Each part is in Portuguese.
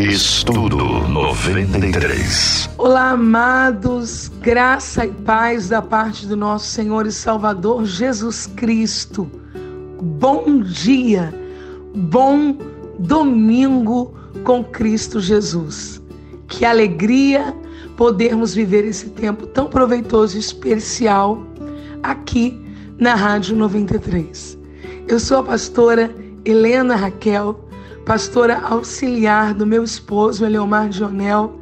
Estudo 93. Olá, amados, graça e paz da parte do nosso Senhor e Salvador Jesus Cristo. Bom dia, bom domingo com Cristo Jesus. Que alegria podermos viver esse tempo tão proveitoso e especial aqui na Rádio 93. Eu sou a pastora Helena Raquel pastora auxiliar do meu esposo Eleomar Dionel,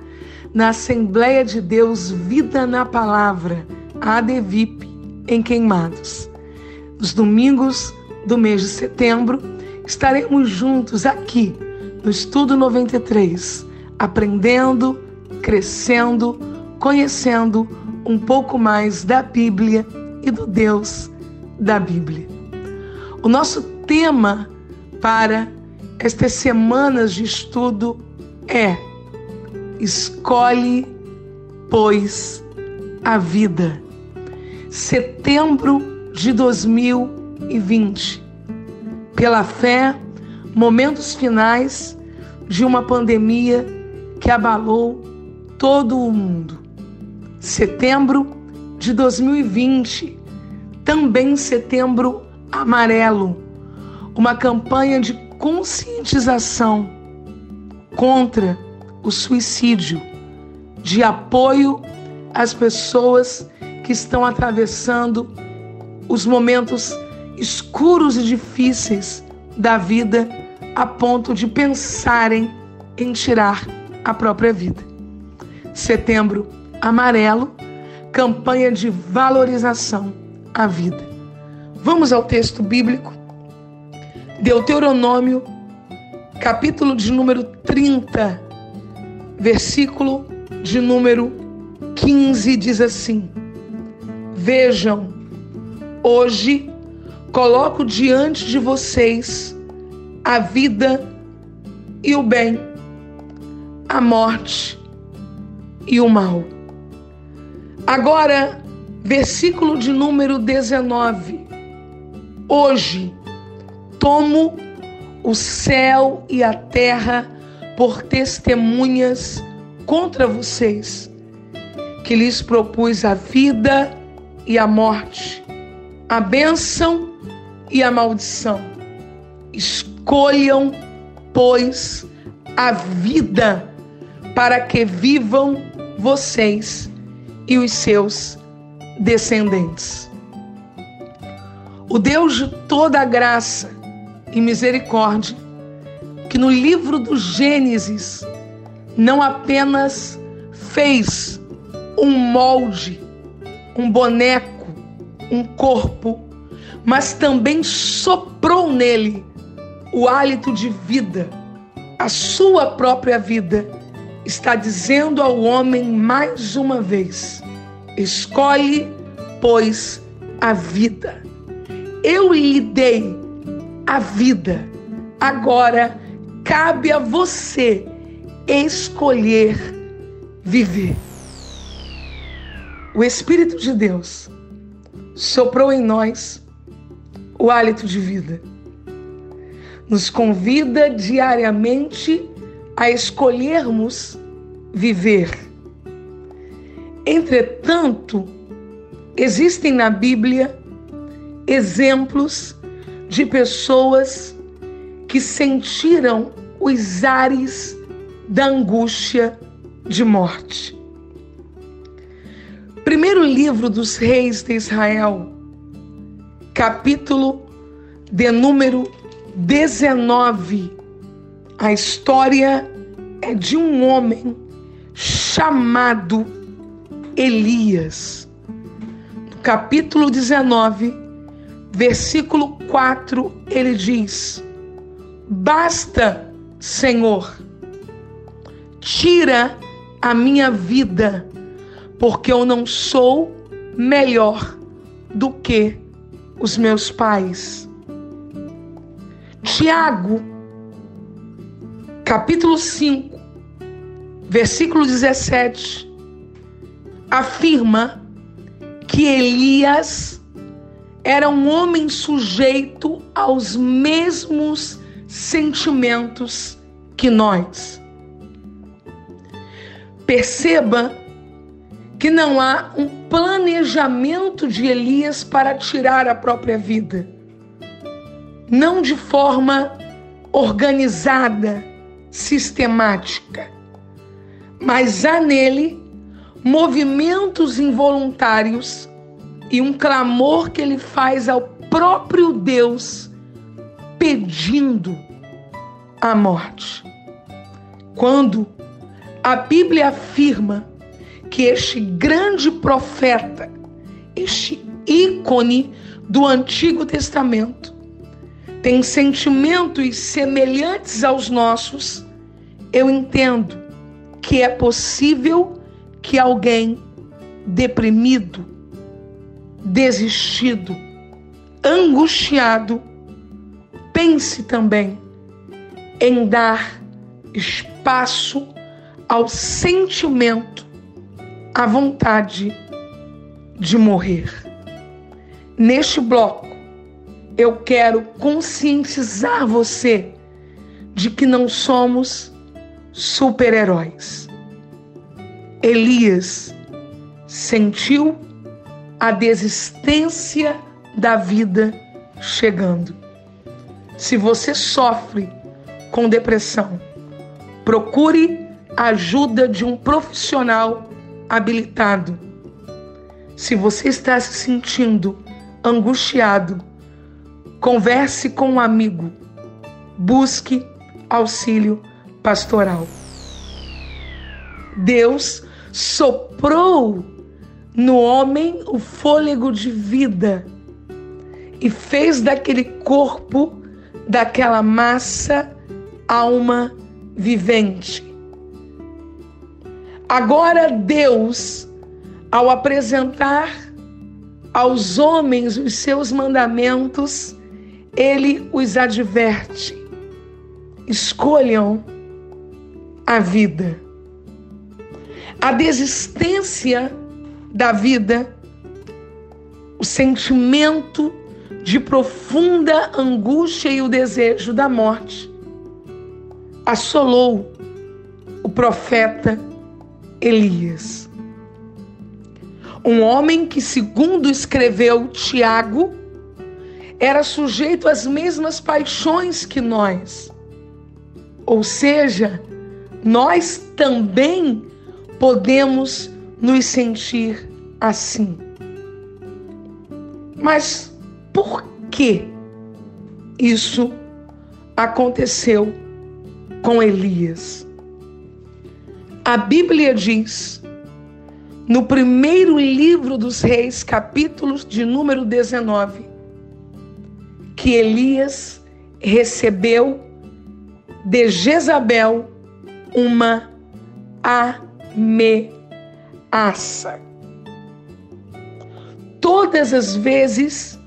na Assembleia de Deus Vida na Palavra, ADVIP, em Queimados. Nos domingos do mês de setembro, estaremos juntos aqui no Estudo 93, aprendendo, crescendo, conhecendo um pouco mais da Bíblia e do Deus da Bíblia. O nosso tema para estas semanas de estudo é Escolhe, pois, a vida. Setembro de 2020. Pela fé, momentos finais de uma pandemia que abalou todo o mundo. Setembro de 2020, também setembro amarelo, uma campanha de conscientização contra o suicídio, de apoio às pessoas que estão atravessando os momentos escuros e difíceis da vida a ponto de pensarem em tirar a própria vida. Setembro Amarelo, campanha de valorização à vida. Vamos ao texto bíblico Deuteronômio, capítulo de número 30, versículo de número 15, diz assim: Vejam, hoje coloco diante de vocês a vida e o bem, a morte e o mal. Agora, versículo de número 19. Hoje tomo o céu e a terra por testemunhas contra vocês, que lhes propus a vida e a morte, a bênção e a maldição. Escolham, pois, a vida para que vivam vocês e os seus descendentes. O Deus de toda graça, e misericórdia, que no livro do Gênesis não apenas fez um molde, um boneco, um corpo, mas também soprou nele o hálito de vida, a sua própria vida, está dizendo ao homem mais uma vez: escolhe, pois, a vida. Eu lhe dei a vida. Agora cabe a você escolher viver. O Espírito de Deus soprou em nós o hálito de vida. Nos convida diariamente a escolhermos viver. Entretanto, existem na Bíblia exemplos de pessoas que sentiram os ares da angústia de morte. Primeiro livro dos reis de Israel, capítulo de número 19. A história é de um homem chamado Elias. No capítulo 19, versículo 4, ele diz: Basta, Senhor, tira a minha vida, porque eu não sou melhor do que os meus pais. Tiago, capítulo 5, versículo 17, afirma que Elias era um homem sujeito aos mesmos sentimentos que nós. Perceba que não há um planejamento de Elias para tirar a própria vida. Não de forma organizada, sistemática, mas há nele movimentos involuntários e um clamor que ele faz ao próprio Deus pedindo a morte. Quando a Bíblia afirma que este grande profeta, este ícone do Antigo Testamento, tem sentimentos semelhantes aos nossos, eu entendo que é possível que alguém deprimido, desistido, angustiado, pense também em dar espaço ao sentimento a vontade de morrer. Neste bloco, eu quero conscientizar você de que não somos super-heróis. Elias sentiu a desistência da vida chegando. Se você sofre com depressão, procure a ajuda de um profissional habilitado. Se você está se sentindo angustiado, converse com um amigo, busque auxílio pastoral. Deus soprou no homem o fôlego de vida e fez daquele corpo, daquela massa, alma vivente. Agora Deus, ao apresentar aos homens os seus mandamentos, ele os adverte: escolham a vida. A desistência da vida, o sentimento de profunda angústia e o desejo da morte assolou o profeta Elias. Um homem que, segundo escreveu Tiago, era sujeito às mesmas paixões que nós. Ou seja, nós também podemos nos sentir assim. Mas por que isso aconteceu com Elias? A Bíblia diz, no primeiro livro dos Reis, capítulos de número 19, que Elias recebeu de Jezabel uma ameaça. Todas as vezes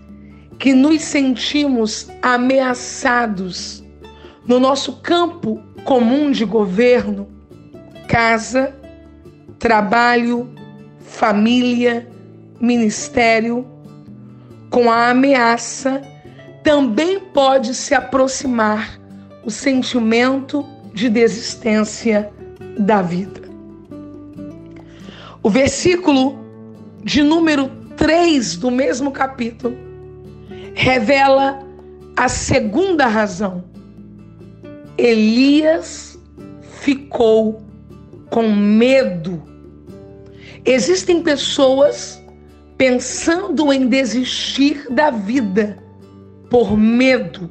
que nos sentimos ameaçados no nosso campo comum de governo, casa, trabalho, família, ministério, com a ameaça, também pode se aproximar o sentimento de desistência da vida. O versículo de número 3 do mesmo capítulo revela a segunda razão. Elias ficou com medo. Existem pessoas pensando em desistir da vida por medo.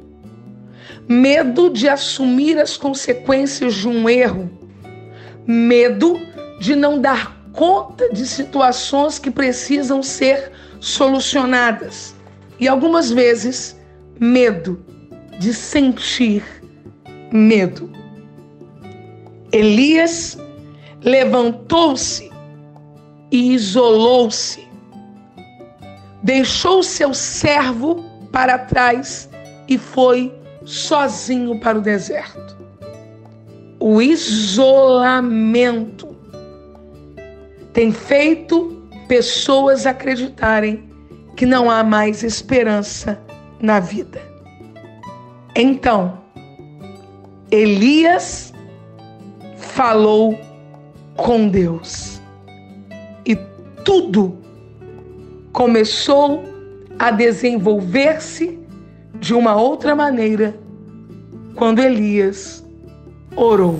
Medo de assumir as consequências de um erro. Medo de não dar conta de situações que precisam ser solucionadas. E algumas vezes, medo de sentir medo. Elias levantou-se e isolou-se. Deixou seu servo para trás e foi sozinho para o deserto. O isolamento tem feito pessoas acreditarem que não há mais esperança na vida. Então, Elias falou com Deus. E tudo começou a desenvolver-se de uma outra maneira quando Elias orou.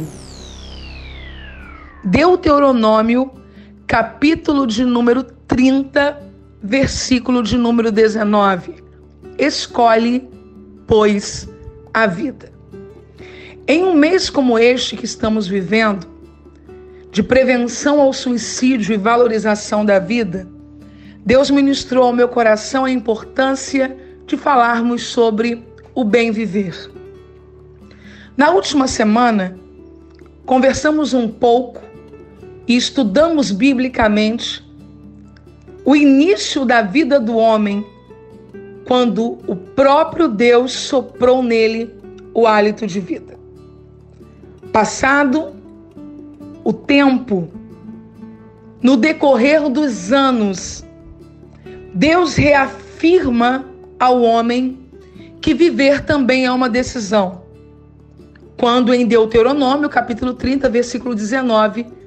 Deuteronômio, capítulo de número 30, versículo de número 19. Escolhe, pois, a vida. Em um mês como este que estamos vivendo, de prevenção ao suicídio e valorização da vida, Deus ministrou ao meu coração a importância de falarmos sobre o bem viver. Na última semana, conversamos um pouco e estudamos biblicamente o início da vida do homem quando o próprio Deus soprou nele o hálito de vida. Passado o tempo, no decorrer dos anos, Deus reafirma ao homem que viver também é uma decisão. Quando em Deuteronômio, capítulo 30, versículo 19,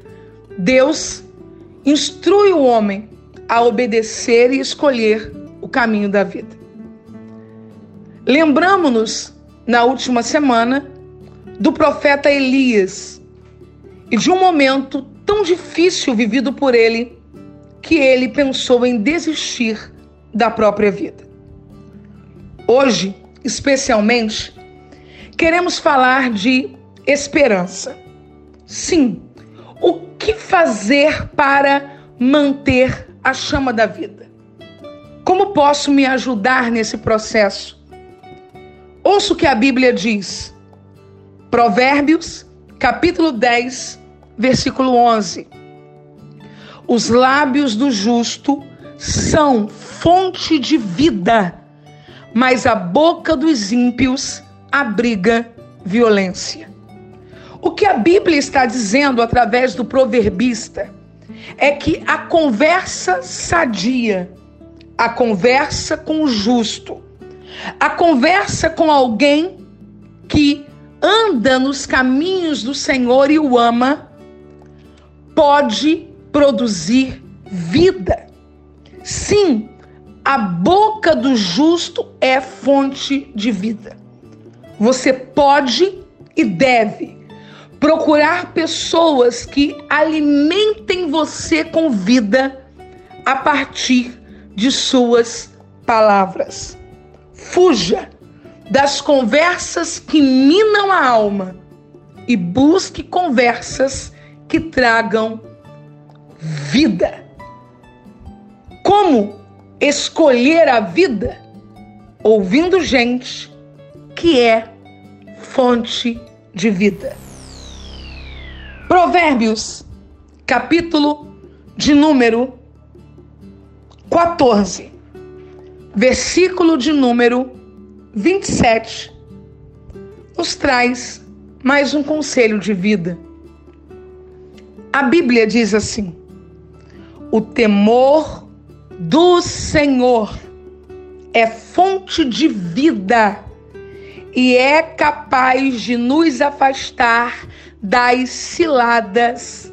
Deus instrui o homem a obedecer e escolher o caminho da vida. Lembramos-nos na última semana do profeta Elias e de um momento tão difícil vivido por ele que ele pensou em desistir da própria vida. Hoje, especialmente, queremos falar de esperança. Sim, o que fazer para manter a chama da vida? Como posso me ajudar nesse processo? Ouça o que a Bíblia diz. Provérbios, capítulo 10, versículo 11. Os lábios do justo são fonte de vida, mas a boca dos ímpios abriga violência. O que a Bíblia está dizendo através do proverbista é que a conversa sadia, a conversa com o justo, a conversa com alguém que anda nos caminhos do Senhor e o ama, pode produzir vida. Sim, a boca do justo é fonte de vida. Você pode e deve procurar pessoas que alimentem você com vida a partir de suas palavras. Fuja das conversas que minam a alma e busque conversas que tragam vida. Como escolher a vida? Ouvindo gente que é fonte de vida. Provérbios, capítulo de número 14, versículo de número 27, nos traz mais um conselho de vida. A Bíblia diz assim: o temor do Senhor é fonte de vida e é capaz de nos afastar das ciladas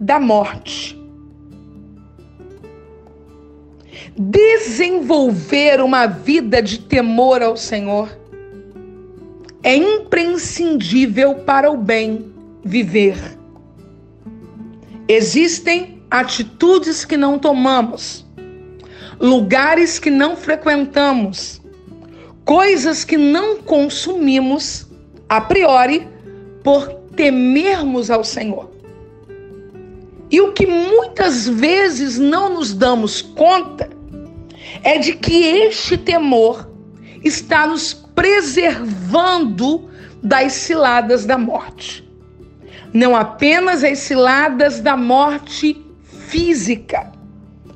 da morte. Desenvolver uma vida de temor ao Senhor é imprescindível para o bem viver. Existem atitudes que não tomamos, lugares que não frequentamos, coisas que não consumimos a priori por temermos ao Senhor. E o que muitas vezes não nos damos conta é de que este temor está nos preservando das ciladas da morte não apenas as ciladas da morte física,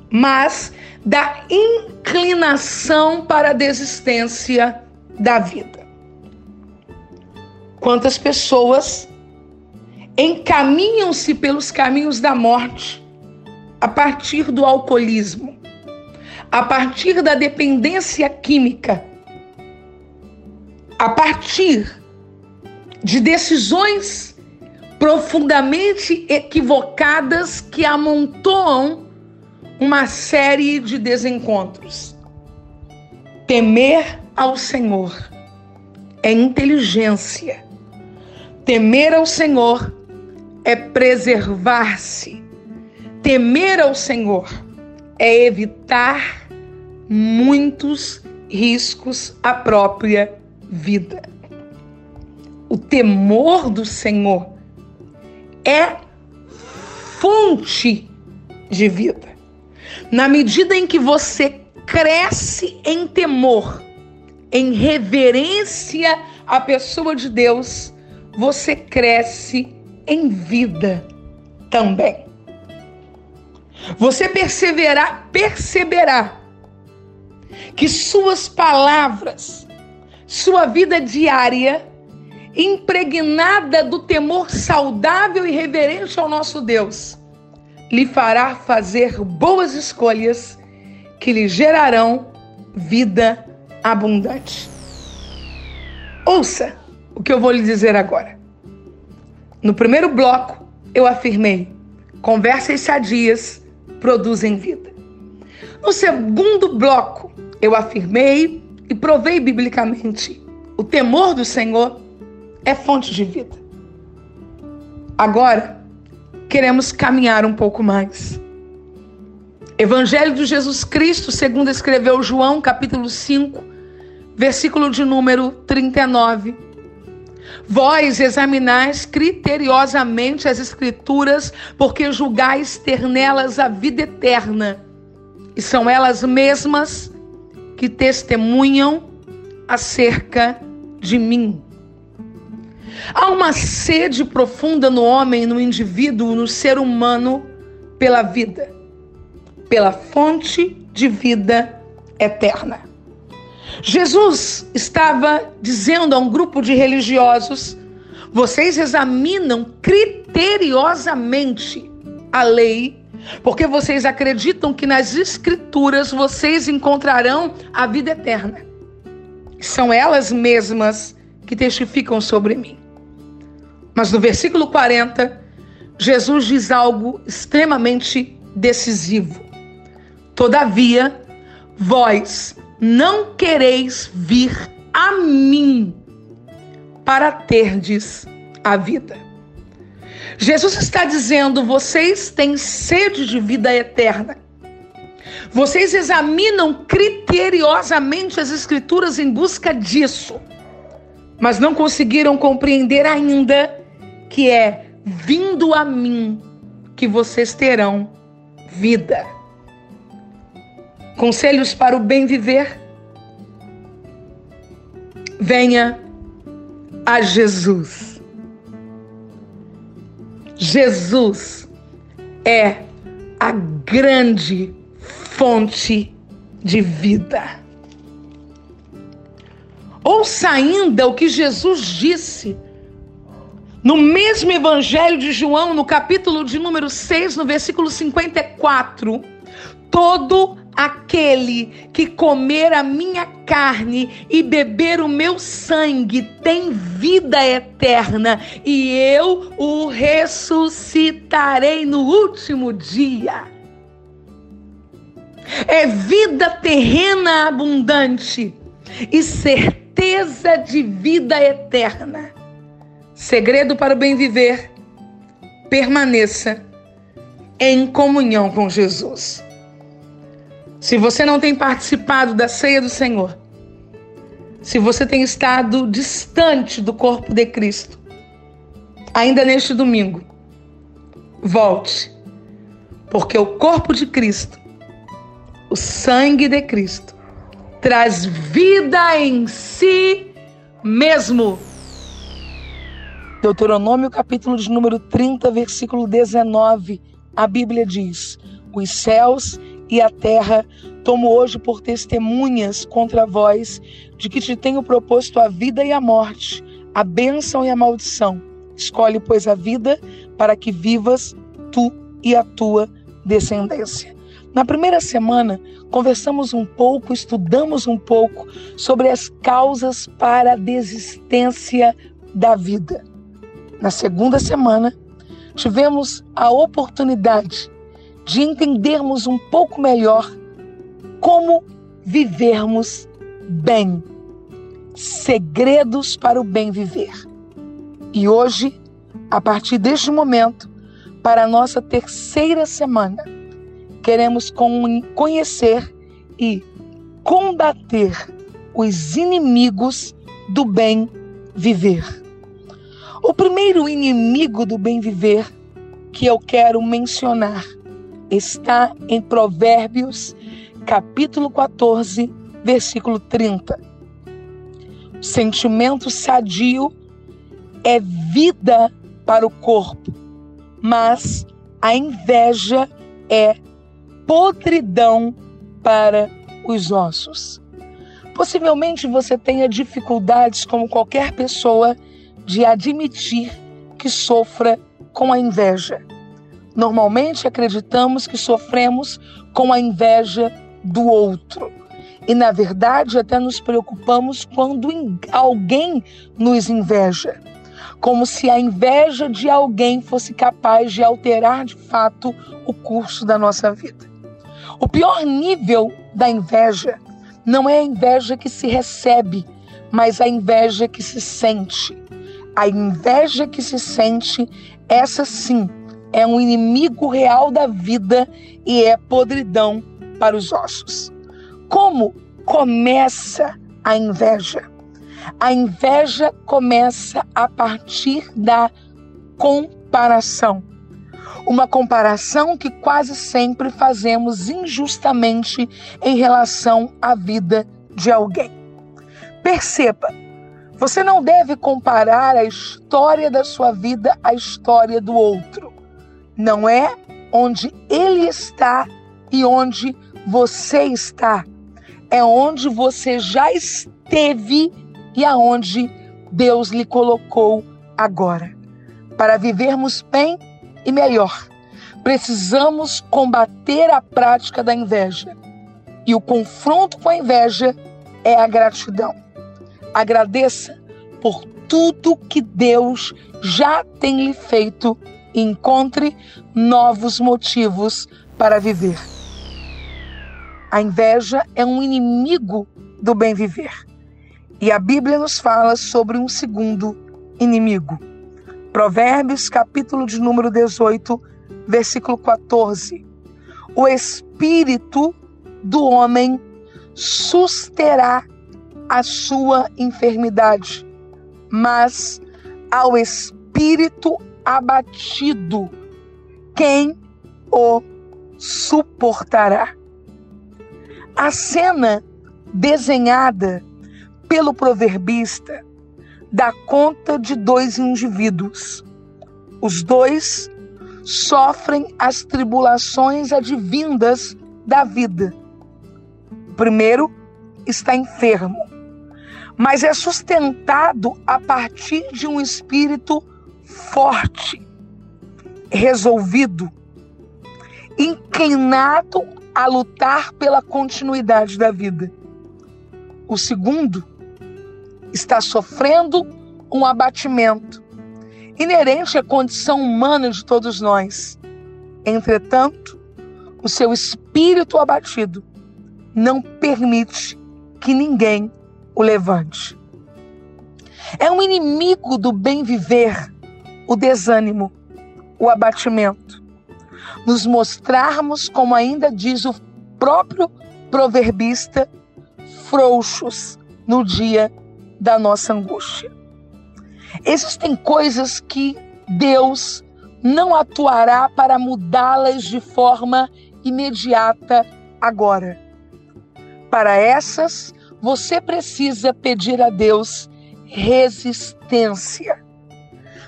mas da inclinação para a desistência da vida. Quantas pessoas encaminham-se pelos caminhos da morte a partir do alcoolismo, a partir da dependência química, a partir de decisões profundamente equivocadas que amontoam uma série de desencontros. Temer ao Senhor é inteligência. Temer ao Senhor é preservar-se. Temer ao Senhor é evitar muitos riscos à própria vida. O temor do Senhor é fonte de vida. Na medida em que você cresce em temor, em reverência à pessoa de Deus, você cresce em vida também. Você perseverar, perceberá que suas palavras, sua vida diária, impregnada do temor saudável e reverente ao nosso Deus, lhe fará fazer boas escolhas que lhe gerarão vida abundante. Ouça o que eu vou lhe dizer agora. No primeiro bloco, eu afirmei: conversas sadias produzem vida. No segundo bloco, eu afirmei e provei biblicamente: o temor do Senhor é fonte de vida. Agora, queremos caminhar um pouco mais. Evangelho de Jesus Cristo, segundo escreveu João, capítulo 5, versículo de número 39. Vós examinais criteriosamente as Escrituras, porque julgais ter nelas a vida eterna, e são elas mesmas que testemunham acerca de mim. Há uma sede profunda no homem, no indivíduo, no ser humano, pela vida, pela fonte de vida eterna. Jesus estava dizendo a um grupo de religiosos: vocês examinam criteriosamente a lei, porque vocês acreditam que nas Escrituras vocês encontrarão a vida eterna. São elas mesmas que testificam sobre mim. Mas no versículo 40, Jesus diz algo extremamente decisivo. Todavia, vós não quereis vir a mim para terdes a vida. Jesus está dizendo: vocês têm sede de vida eterna. Vocês examinam criteriosamente as Escrituras em busca disso, mas não conseguiram compreender ainda que é vindo a mim que vocês terão vida. Conselhos para o bem viver. Venha a Jesus. Jesus é a grande fonte de vida. Ouça ainda o que Jesus disse no mesmo Evangelho de João, no capítulo de número 6, no versículo 54, todo aquele que comer a minha carne e beber o meu sangue tem vida eterna, e eu o ressuscitarei no último dia. É vida terrena abundante e certeza de vida eterna. Segredo para o bem viver: permaneça em comunhão com Jesus. Se você não tem participado da ceia do Senhor, se você tem estado distante do corpo de Cristo, ainda neste domingo, volte, porque o corpo de Cristo, o sangue de Cristo, traz vida em si mesmo. Deuteronômio, capítulo de número 30, versículo 19, a Bíblia diz: Os céus e a terra tomo hoje por testemunhas contra vós de que te tenho proposto a vida e a morte, a bênção e a maldição. Escolhe, pois, a vida para que vivas tu e a tua descendência. Na primeira semana, conversamos um pouco, estudamos um pouco sobre as causas para a desistência da vida. Na segunda semana, tivemos a oportunidade de entendermos um pouco melhor como vivermos bem. Segredos para o bem viver. E hoje, a partir deste momento, para a nossa terceira semana, queremos conhecer e combater os inimigos do bem viver. O primeiro inimigo do bem viver que eu quero mencionar está em Provérbios, capítulo 14, versículo 30. Sentimento sadio é vida para o corpo, mas a inveja é podridão para os ossos. Possivelmente você tenha dificuldades, como qualquer pessoa, de admitir que sofra com a inveja. Normalmente acreditamos que sofremos com a inveja do outro. E na verdade até nos preocupamos quando alguém nos inveja. Como se a inveja de alguém fosse capaz de alterar de fato o curso da nossa vida. O pior nível da inveja não é a inveja que se recebe, mas a inveja que se sente. A inveja que se sente, essa sim, é um inimigo real da vida e é podridão para os ossos. Como começa a inveja? A inveja começa a partir da comparação. Uma comparação que quase sempre fazemos injustamente em relação à vida de alguém. Perceba, você não deve comparar a história da sua vida à história do outro. Não é onde ele está e onde você está. É onde você já esteve e aonde Deus lhe colocou agora. Para vivermos bem, e melhor. Precisamos combater a prática da inveja. E o confronto com a inveja é a gratidão. Agradeça por tudo que Deus já tem lhe feito e encontre novos motivos para viver. A inveja é um inimigo do bem viver. E a Bíblia nos fala sobre um segundo inimigo, Provérbios, capítulo de número 18, versículo 14. O espírito do homem susterá a sua enfermidade, mas ao espírito abatido, quem o suportará? A cena desenhada pelo proverbista dá conta de dois indivíduos. Os dois sofrem as tribulações advindas da vida. O primeiro está enfermo, mas é sustentado a partir de um espírito forte, resolvido, inclinado a lutar pela continuidade da vida. O segundo está sofrendo um abatimento inerente à condição humana de todos nós. Entretanto, o seu espírito abatido não permite que ninguém o levante. É um inimigo do bem viver o desânimo, o abatimento. Nos mostrarmos, como ainda diz o próprio proverbista, frouxos no dia da nossa angústia. Existem coisas que Deus não atuará para mudá-las de forma imediata agora. Para essas, você precisa pedir a Deus resistência.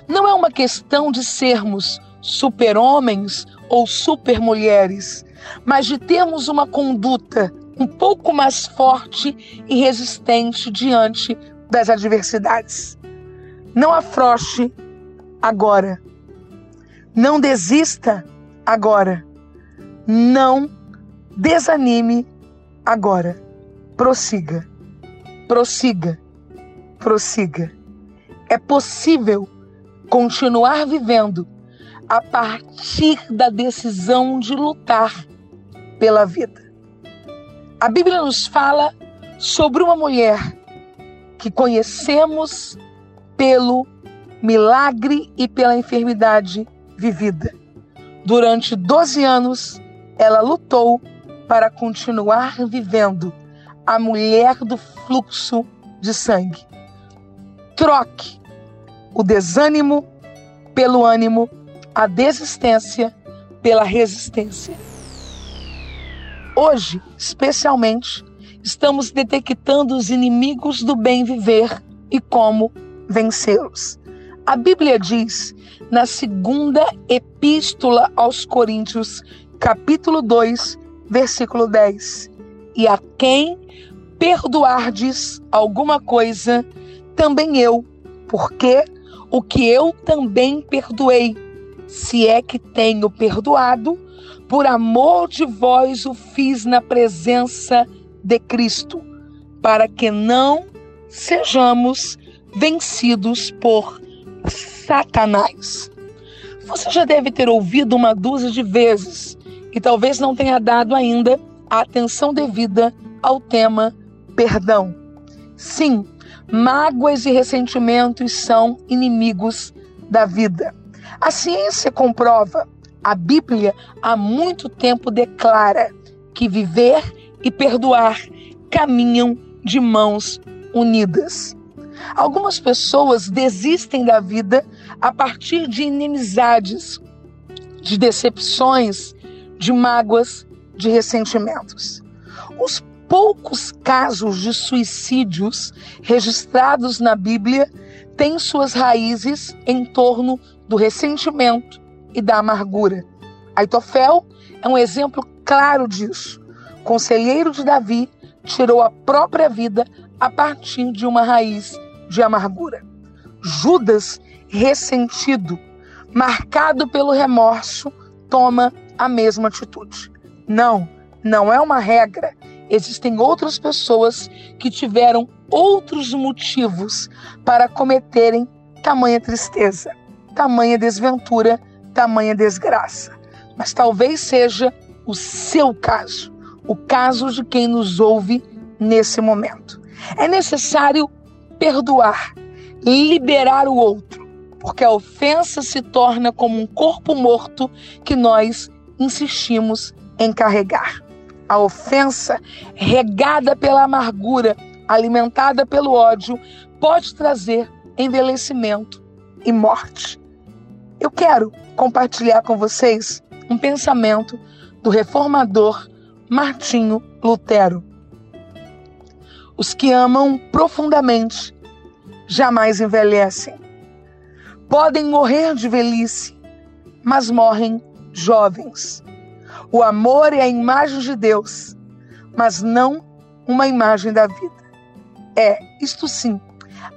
Não é uma questão de sermos super-homens ou super-mulheres, mas de termos uma conduta um pouco mais forte e resistente diante das adversidades. Não afroche agora. Não desista agora. Não desanime agora. Prossiga. Prossiga. Prossiga. É possível continuar vivendo a partir da decisão de lutar pela vida. A Bíblia nos fala sobre uma mulher que conhecemos pelo milagre e pela enfermidade vivida. Durante 12 anos, ela lutou para continuar vivendo a mulher do fluxo de sangue. Troque o desânimo pelo ânimo, a desistência pela resistência. Hoje, especialmente, estamos detectando os inimigos do bem viver e como vencê-los. A Bíblia diz na segunda epístola aos Coríntios, capítulo 2, versículo 10: E a quem perdoardes alguma coisa, também eu, porque o que eu também perdoei, se é que tenho perdoado, por amor de vós o fiz na presença de Cristo, para que não sejamos vencidos por Satanás. Você já deve ter ouvido uma dúzia de vezes e talvez não tenha dado ainda a atenção devida ao tema perdão. Sim, mágoas e ressentimentos são inimigos da vida. A ciência comprova, a Bíblia há muito tempo declara que viver e perdoar caminham de mãos unidas. Algumas pessoas desistem da vida a partir de inimizades, de decepções, de mágoas, de ressentimentos. Os poucos casos de suicídios registrados na Bíblia têm suas raízes em torno do ressentimento e da amargura. Aitofel é um exemplo claro disso. Conselheiro de Davi tirou a própria vida a partir de uma raiz de amargura. Judas, ressentido, marcado pelo remorso, toma a mesma atitude. Não, não é uma regra. Existem outras pessoas que tiveram outros motivos para cometerem tamanha tristeza, tamanha desventura, tamanha desgraça. Mas talvez seja o seu caso, o caso de quem nos ouve nesse momento. É necessário perdoar, liberar o outro, porque a ofensa se torna como um corpo morto que nós insistimos em carregar. A ofensa, regada pela amargura, alimentada pelo ódio, pode trazer envelhecimento e morte. Eu quero compartilhar com vocês um pensamento do reformador Martinho Lutero. Os que amam profundamente jamais envelhecem. Podem morrer de velhice, mas morrem jovens. O amor é a imagem de Deus, mas não uma imagem da vida. É, isto sim,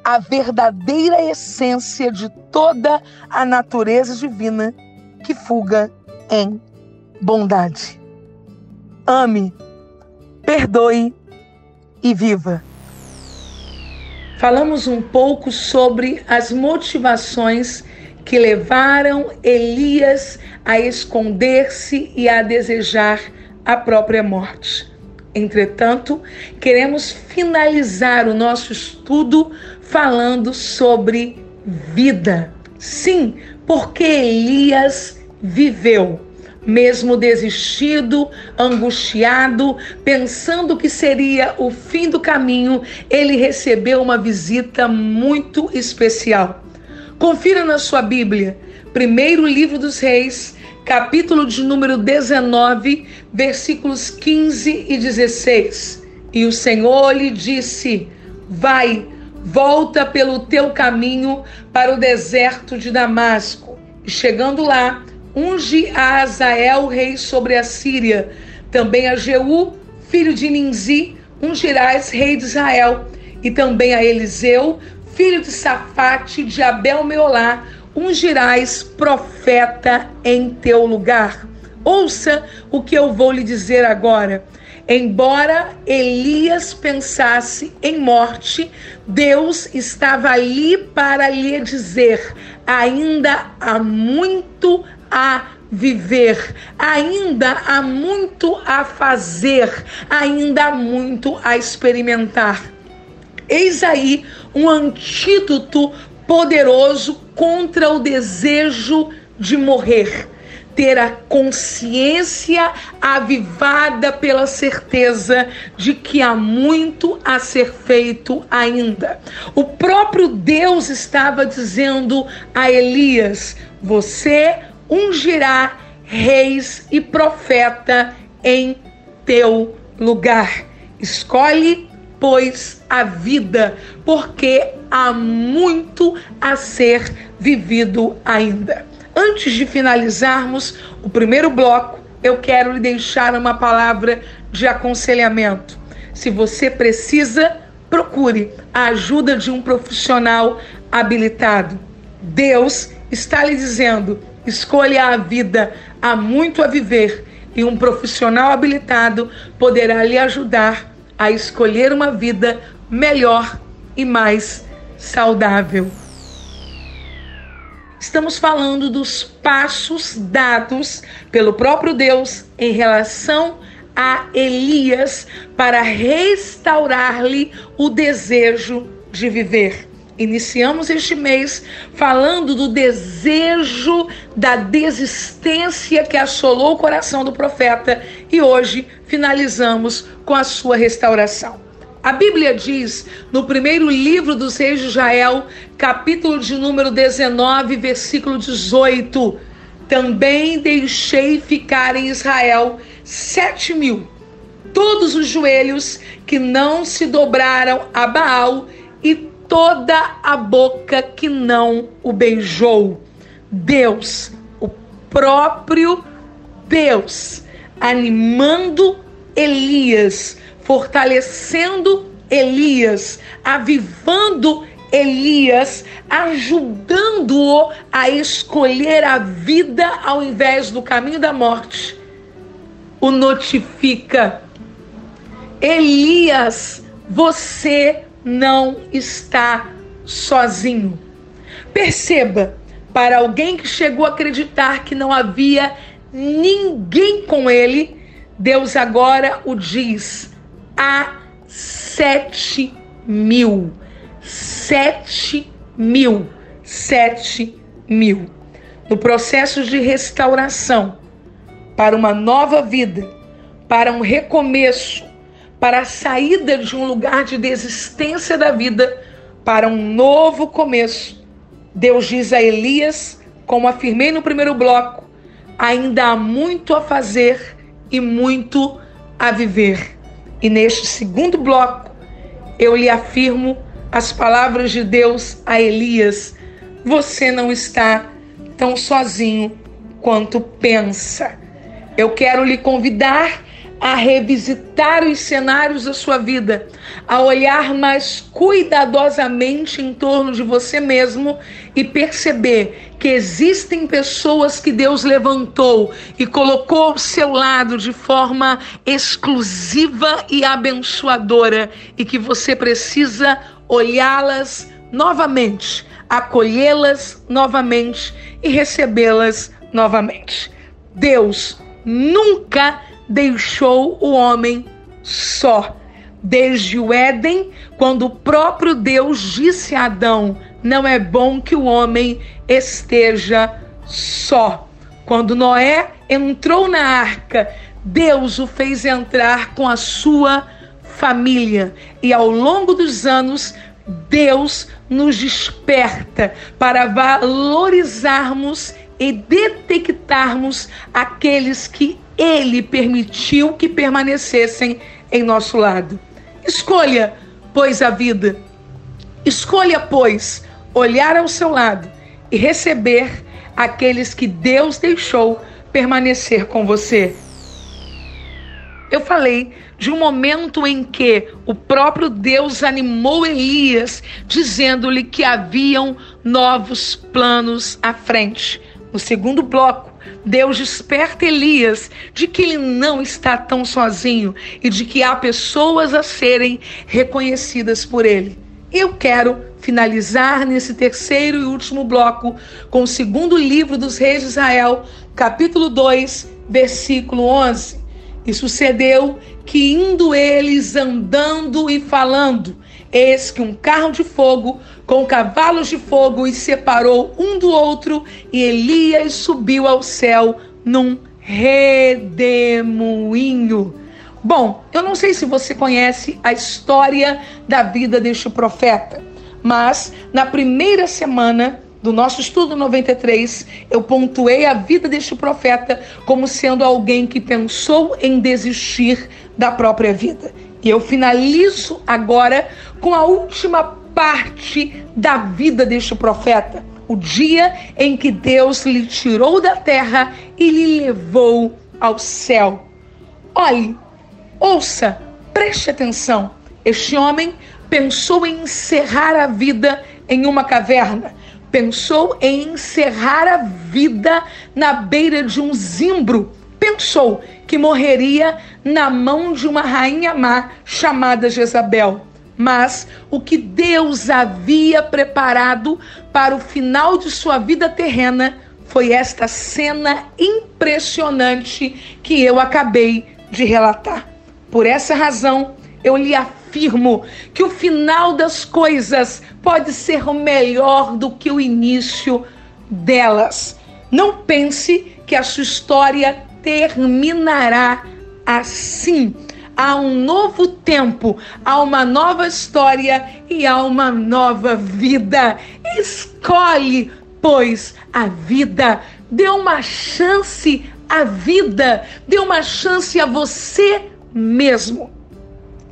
a verdadeira essência de toda a natureza divina que fuga em bondade. Ame, perdoe e viva. Falamos um pouco sobre as motivações que levaram Elias a esconder-se e a desejar a própria morte. Entretanto, queremos finalizar o nosso estudo falando sobre vida. Sim, porque Elias viveu mesmo desistido, angustiado, pensando que seria o fim do caminho, ele recebeu uma visita muito especial. Confira na sua Bíblia, primeiro livro dos Reis, capítulo de número 19, versículos 15 e 16. E o Senhor lhe disse: Vai, volta pelo teu caminho para o deserto de Damasco. E chegando lá, unge a Azael, rei sobre a Síria. Também a Jeú, filho de Ninzi, ungirás rei de Israel. E também a Eliseu, filho de Safate, de Abel Meolá, ungirás profeta em teu lugar. Ouça o que eu vou lhe dizer agora. Embora Elias pensasse em morte, Deus estava ali para lhe dizer: ainda há muito a viver, ainda há muito a fazer, ainda há muito a experimentar. Eis aí um antídoto poderoso contra o desejo de morrer. Ter a consciência avivada pela certeza de que há muito a ser feito ainda. O próprio Deus estava dizendo a Elias: Você ungirá reis e profeta em teu lugar. Escolhe, pois, a vida, porque há muito a ser vivido ainda. Antes de finalizarmos o primeiro bloco, eu quero lhe deixar uma palavra de aconselhamento. Se você precisa, procure a ajuda de um profissional habilitado. Deus está lhe dizendo: escolha a vida, há muito a viver, e um profissional habilitado poderá lhe ajudar a escolher uma vida melhor e mais saudável. Estamos falando dos passos dados pelo próprio Deus em relação a Elias para restaurar-lhe o desejo de viver. Iniciamos este mês falando do desejo da desistência que assolou o coração do profeta e hoje finalizamos com a sua restauração. A Bíblia diz no primeiro livro dos reis de Israel, capítulo de número 19, versículo 18: Também deixei ficar em Israel sete mil, todos os joelhos que não se dobraram a Baal e toda a boca que não o beijou. Deus, o próprio Deus, animando Elias, fortalecendo Elias, avivando Elias, ajudando-o a escolher a vida ao invés do caminho da morte, o notifica: Elias, você não está sozinho. Perceba, para alguém que chegou a acreditar que não havia ninguém com ele, Deus agora o diz: há sete mil. Sete mil. Sete mil. No processo de restauração, para uma nova vida, para um recomeço, para a saída de um lugar de desistência da vida para um novo começo. Deus diz a Elias, como afirmei no primeiro bloco, ainda há muito a fazer e muito a viver. E neste segundo bloco, eu lhe afirmo as palavras de Deus a Elias: você não está tão sozinho quanto pensa. Eu quero lhe convidar a revisitar os cenários da sua vida, a olhar mais cuidadosamente em torno de você mesmo e perceber que existem pessoas que Deus levantou e colocou ao seu lado de forma exclusiva e abençoadora e que você precisa olhá-las novamente, acolhê-las novamente e recebê-las novamente. Deus nunca deixou o homem só. Desde o Éden, quando o próprio Deus disse a Adão: Não é bom que o homem esteja só. Quando Noé entrou na arca, Deus o fez entrar com a sua família. E ao longo dos anos, Deus nos desperta para valorizarmos e detectarmos aqueles que ele permitiu que permanecessem em nosso lado. Escolha, pois, a vida. Escolha, pois, olhar ao seu lado e receber aqueles que Deus deixou permanecer com você. Eu falei de um momento em que o próprio Deus animou Elias, dizendo-lhe que haviam novos planos à frente. No segundo bloco, Deus desperta Elias de que ele não está tão sozinho e de que há pessoas a serem reconhecidas por ele. Eu quero finalizar nesse terceiro e último bloco com o segundo livro dos reis de Israel, capítulo 2, versículo 11. E sucedeu que, indo eles andando e falando, eis que um carro de fogo com cavalos de fogo os separou um do outro, e Elias subiu ao céu num redemoinho. Bom, eu não sei se você conhece a história da vida deste profeta, mas na primeira semana do nosso estudo 93, eu pontuei a vida deste profeta como sendo alguém que pensou em desistir da própria vida. E eu finalizo agora com a última parte da vida deste profeta, o dia em que Deus lhe tirou da terra e lhe levou ao céu. Olhe, ouça, preste atenção. Este homem pensou em encerrar a vida em uma caverna pensou em encerrar a vida na beira de um zimbro. Pensou que morreria na mão de uma rainha má chamada Jezabel. Mas o que Deus havia preparado para o final de sua vida terrena foi esta cena impressionante que eu acabei de relatar. Por essa razão, eu lhe afirmo que o final das coisas pode ser melhor do que o início delas. Não pense que a sua história terminará assim. Há um novo tempo, há uma nova história e há uma nova vida. Escolhe, pois, a vida. Dê uma chance à vida. Dê uma chance a você mesmo.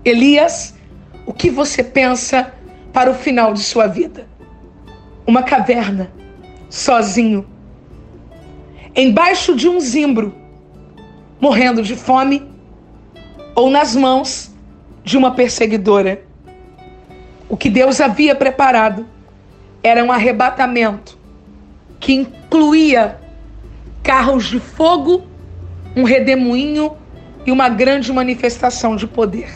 Elias, o que você pensa para o final de sua vida? Uma caverna, sozinho, embaixo de um zimbro, morrendo de fome ou nas mãos de uma perseguidora. O que Deus havia preparado era um arrebatamento que incluía carros de fogo, um redemoinho e uma grande manifestação de poder.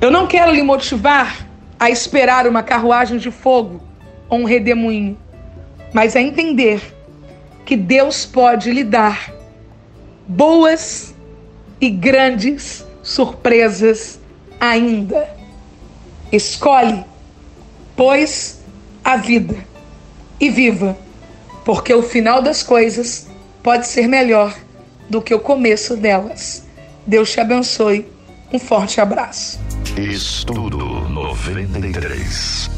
Eu não quero lhe motivar a esperar uma carruagem de fogo ou um redemoinho, mas a entender que Deus pode lhe dar boas e grandes surpresas ainda. Escolhe, pois, a vida e viva, porque o final das coisas pode ser melhor do que o começo delas. Deus te abençoe. Um forte abraço. Estudo 93.